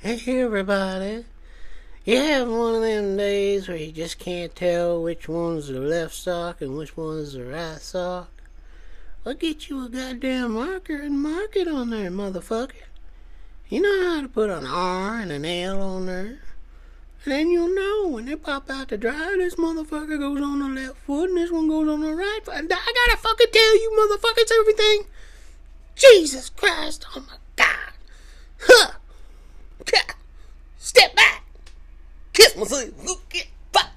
Hey everybody. You have one of them days where you just can't tell which one's the left sock and which one's the right sock? I'll get you a goddamn marker and mark it on there, motherfucker. You know how to put an R and an L on there? And then you'll know when they pop out to dry, this motherfucker goes on the left foot and this one goes on the right foot. I gotta fucking tell you motherfuckers everything. Jesus Christ, oh my God. Huh. Ka- Step back. Kiss myself. Look it. Fuck.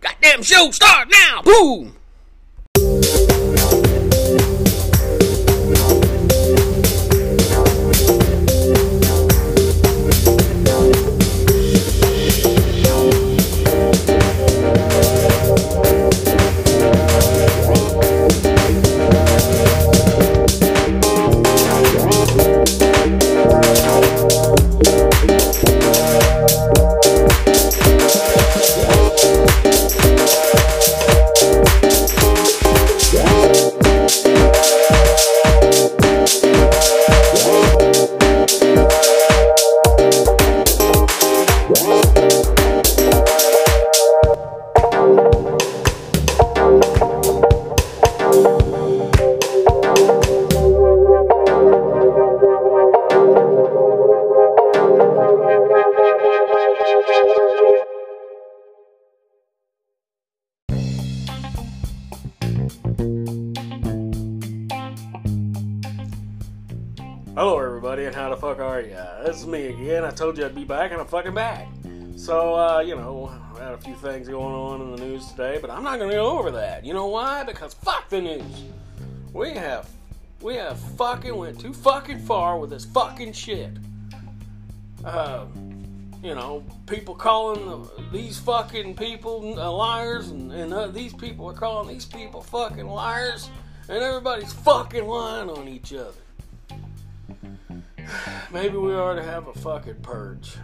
Goddamn show start now. Boom. Ya? Is me again. I told you I'd be back, and I'm fucking back. So, uh, you know, I had a few things going on in the news today, but I'm not gonna go over that. You know why? Because fuck the news. We have, we have fucking went too fucking far with this fucking shit. Uh, you know, people calling the, these fucking people uh, liars, and, and uh, these people are calling these people fucking liars, and everybody's fucking lying on each other. Maybe we ought to have a fucking purge.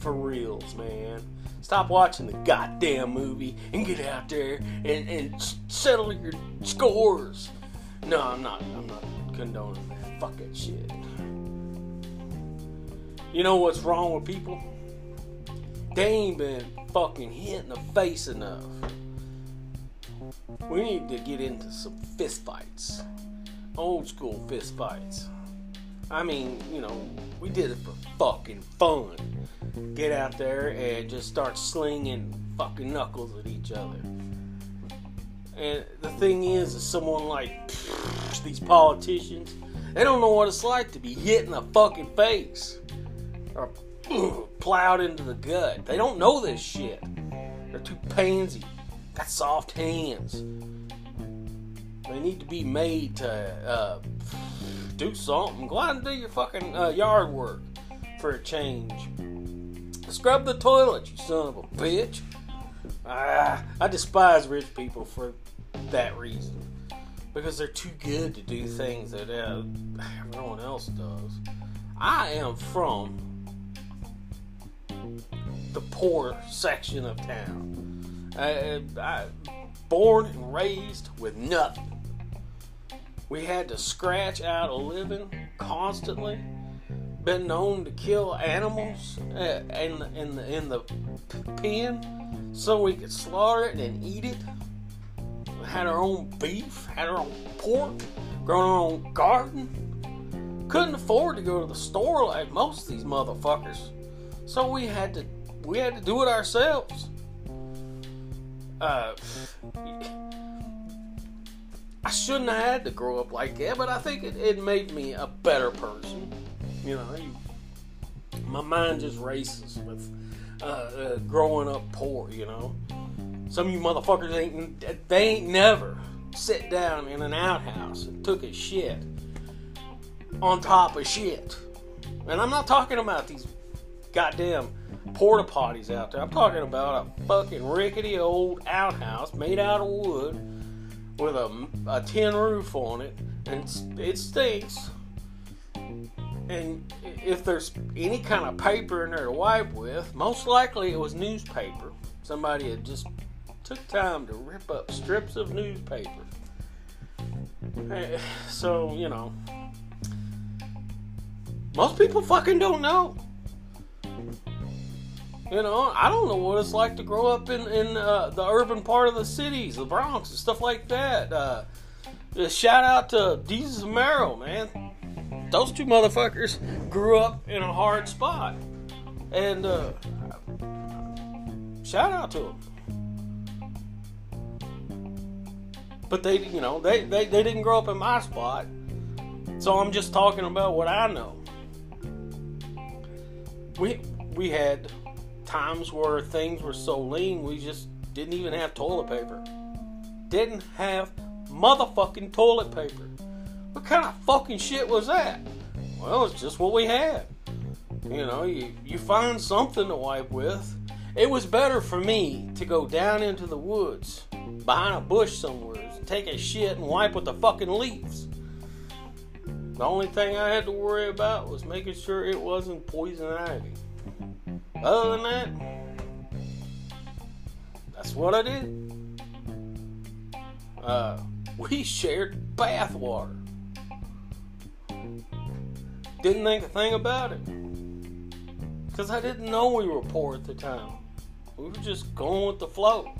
For reals, man. Stop watching the goddamn movie and get out there and, and settle your scores. No, I'm not. I'm not condoning that. Fuck that shit. You know what's wrong with people? They ain't been fucking hit in the face enough. We need to get into some fist fights. Old school fist fights. I mean, you know, we did it for fucking fun. Get out there and just start slinging fucking knuckles at each other. And the thing is, is someone like these politicians, they don't know what it's like to be hit in the fucking face or plowed into the gut. They don't know this shit. They're too pansy. Got soft hands. They need to be made to uh, do something. Go out and do your fucking uh, yard work for a change. Scrub the toilet, you son of a bitch. Ah, I despise rich people for that reason. Because they're too good to do things that uh, everyone else does. I am from the poor section of town. I, I, born and raised with nothing. We had to scratch out a living constantly. Been known to kill animals uh, in the, in the in the pen so we could slaughter it and eat it. Had our own beef, had our own pork, grown our own garden. Couldn't afford to go to the store like most of these motherfuckers, so we had to we had to do it ourselves. Uh, I shouldn't have had to grow up like that, but I think it, it made me a better person. You know, you, my mind just races with uh, uh, growing up poor. You know, some of you motherfuckers ain't they ain't never sit down in an outhouse and took a shit on top of shit. And I'm not talking about these goddamn porta potties out there. I'm talking about a fucking rickety old outhouse made out of wood with a, a tin roof on it, and it stinks. And if there's any kind of paper in there to wipe with, most likely it was newspaper. Somebody had just took time to rip up strips of newspaper. Eh, So, you know, Most people fucking don't know. You know, I don't know what it's like to grow up in in uh, the urban part of the cities, the Bronx, and stuff like that. Uh, shout out to Jesus and man. Those two motherfuckers grew up in a hard spot, and uh, shout out to them. But they, you know, they, they, they didn't grow up in my spot, so I'm just talking about what I know. We we had times where things were so lean we just didn't even have toilet paper. Didn't have motherfucking toilet paper. What kind of fucking shit was that? Well, it's just what we had. You know, you, you find something to wipe with. It was better for me to go down into the woods behind a bush somewhere, take a shit and wipe with the fucking leaves. The only thing I had to worry about was making sure it wasn't poison ivy. Other than that, that's what I did. Uh, we shared bath water. Didn't think a thing about it. Because I didn't know we were poor at the time. We were just going with the flow.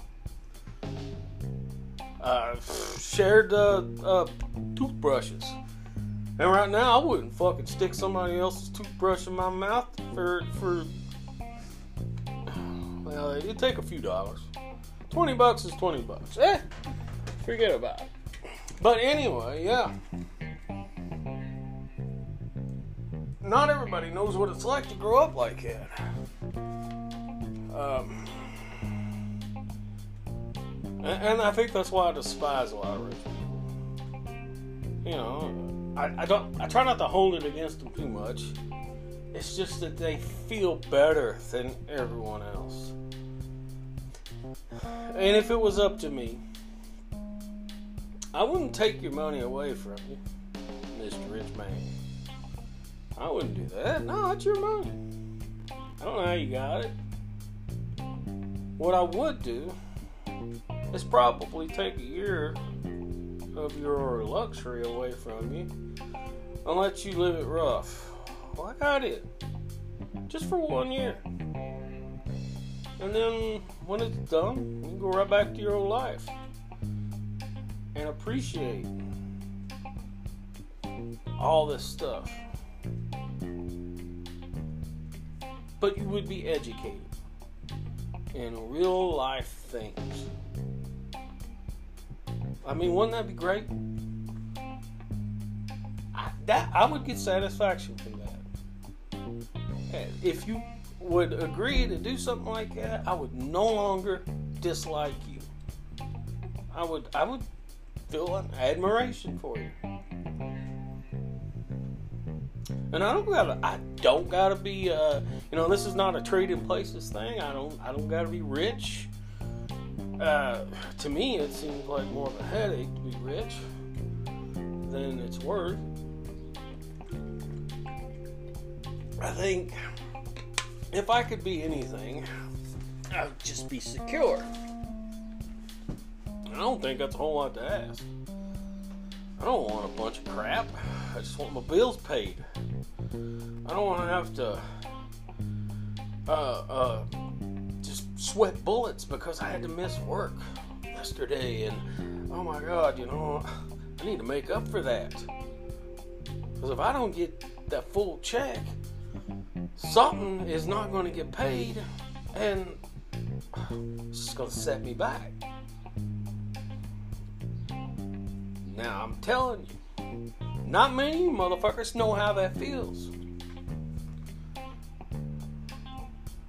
Uh, shared uh, uh, toothbrushes. And right now, I wouldn't fucking stick somebody else's toothbrush in my mouth for for well, it'd take a few dollars. 20 bucks is 20 bucks. Eh, forget about it. But anyway, yeah. Not everybody knows what it's like to grow up like that. Um, and, and I think that's why I despise a lot of rich people. You know, I, I don't. I try not to hold it against them too much. It's just that they feel better than everyone else. And if it was up to me, I wouldn't take your money away from you, Mr. Rich Man. I wouldn't do that. No, it's your money. I don't know how you got it. What I would do is probably take a year of your luxury away from you and let you live it rough, like I it just for one year. And then when it's done, you can go right back to your old life and appreciate all this stuff. But you would be educated in real life things. I mean, wouldn't that be great? I, that I would get satisfaction from that. If you would agree to do something like that, I would no longer dislike you. I would I would feel an admiration for you. And I don't gotta I don't gotta be uh you know this is not a trading places thing. I don't I don't gotta be rich. Uh, to me it seems like more of a headache to be rich than it's worth. I think if I could be anything, I would just be secure. I don't think that's a whole lot to ask. I don't want a bunch of crap. I just want my bills paid. I don't want to have to uh, uh, just sweat bullets because I had to miss work yesterday, and oh my God, you know, I need to make up for that. Because if I don't get that full check, something is not going to get paid and it's going to set me back. Now, I'm telling you, not many motherfuckers know how that feels.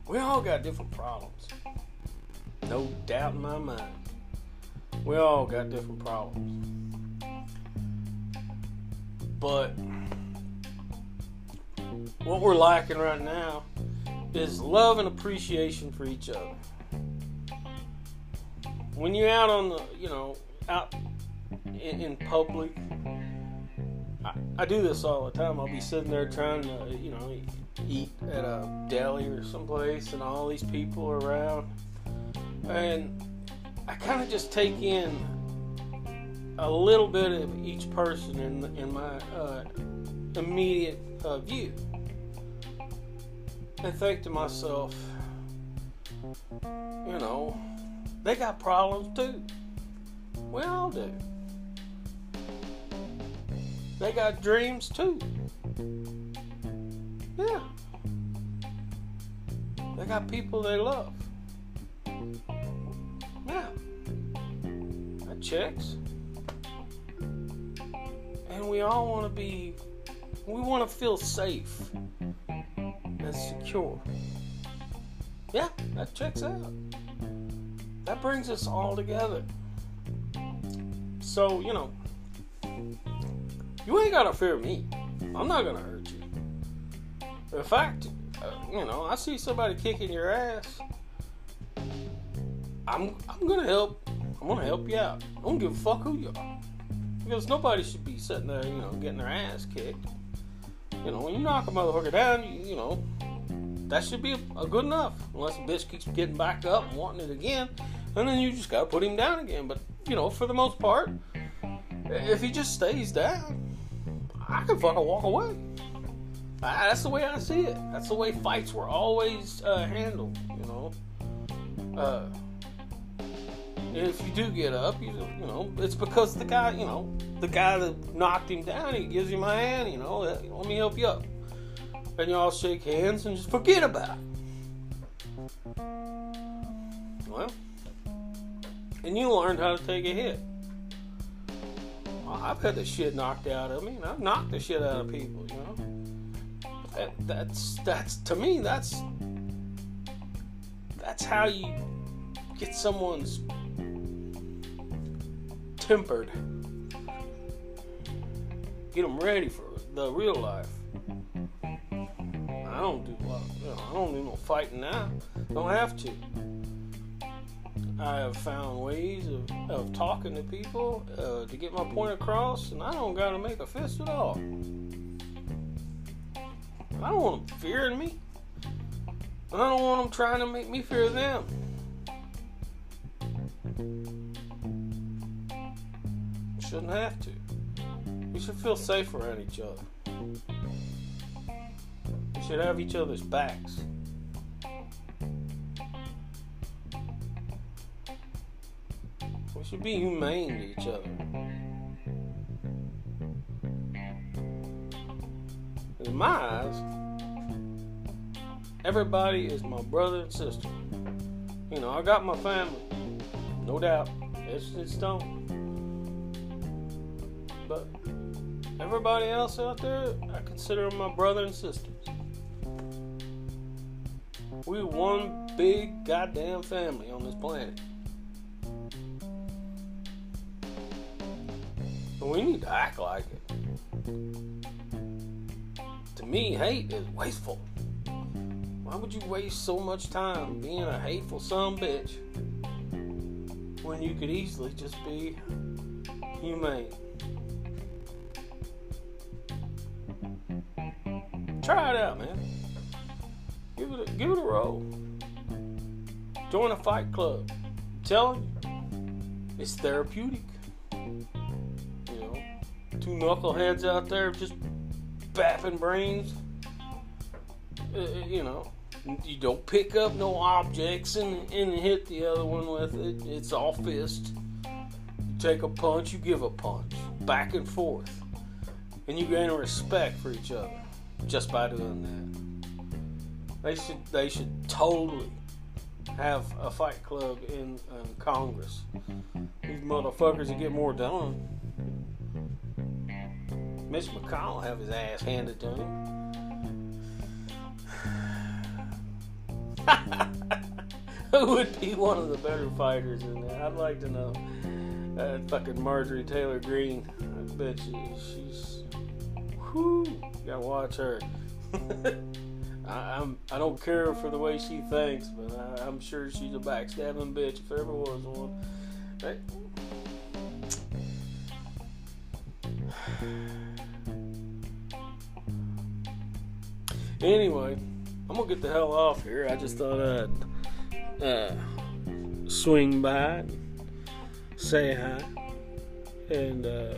We all got different problems. No doubt in my mind. We all got different problems. But what we're lacking right now is love and appreciation for each other. When you're out on the, you know, out in, in public, I, I, do this all the time. I'll be sitting there trying to, you know, eat at a deli or someplace, and all these people are around, and I kind of just take in a little bit of each person in in my uh, immediate uh, view. And think to myself, you know, they got problems too. We all do. They got dreams too. Yeah. They got people they love. Yeah. That checks. And we all want to be, we want to feel safe secure. Yeah, that checks out. That brings us all together. So, you know, you ain't got to fear me. I'm not to hurt you. In fact, uh, you know, I see somebody kicking your ass. I'm I'm gonna help. I'm gonna help you out. I don't give a fuck who you are. Because nobody should be sitting there, you know, getting their ass kicked. You know, when you knock a motherfucker down, you, you know, that should be a, good enough. Unless the bitch keeps getting back up and wanting it again, and then you just gotta put him down again. But you know, for the most part, if he just stays down, I can fucking walk away. That's the way I see it. That's the way fights were always uh, handled. You know, uh, if you do get up, you you know, it's because the guy, you know, the guy that knocked him down, he gives you my hand. You know, let me help you up, and you all shake hands and just forget about it. Well, and you learned how to take a hit. I've had the shit knocked out of me, and I've knocked the shit out of people. You know that, that's that's to me that's that's how you get someone's tempered get them ready for the real life i don't do well you know, i don't do no fighting now don't have to i have found ways of, of talking to people uh, to get my point across and i don't gotta make a fist at all I don't want them fearing me. I don't want them trying to make me fear them. shouldn't have to. We should feel safe around each other. Should have each other's backs. We should be humane to each other. in my eyes, everybody is my brother and sister. You know, I got my family, no doubt. It's it's stone. But everybody else out there, I consider them my brother and sisters. We one big goddamn family on this planet. And we need to act like it to me, hate is wasteful. Why would you waste so much time being a hateful son bitch when you could easily just be humane? Try it out, man. Give it a, give it a roll. Join a fight club. Telling you, it's therapeutic. You know, two knuckleheads out there just bapping brains. Uh, uh, you know, you don't pick up no objects and, and hit the other one with it. It's all fist. You take a punch, you give a punch, back and forth, and you gain a respect for each other just by doing that. They should they should totally have a fight club in, in Congress. These motherfuckers will get more done. Mitch McConnell have his ass handed to him. Who would be one of the better fighters in there? I'd like to know. Uh, fucking Marjorie Taylor Greene. I bet you she's. You gotta watch her. I, I'm. I don't care for the way she thinks, but I, am sure she's a backstabbing bitch if there ever was one. Anyway, I'm gonna get the hell off here. I just thought I'd uh, swing by, say hi, and uh,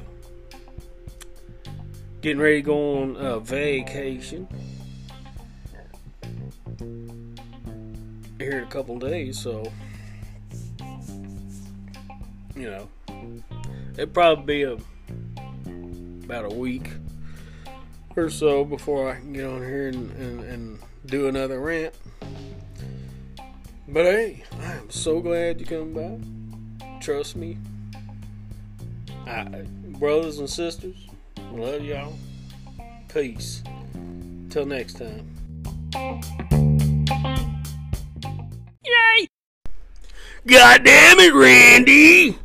getting ready to go on a vacation. Here in a couple days, so you know, it'd probably be a about a week or so before I can get on here and, and, and do another rant. But hey, I am so glad you come by. Trust me. I, brothers and sisters, love y'all. Peace. Till next time. God damn it, Randy!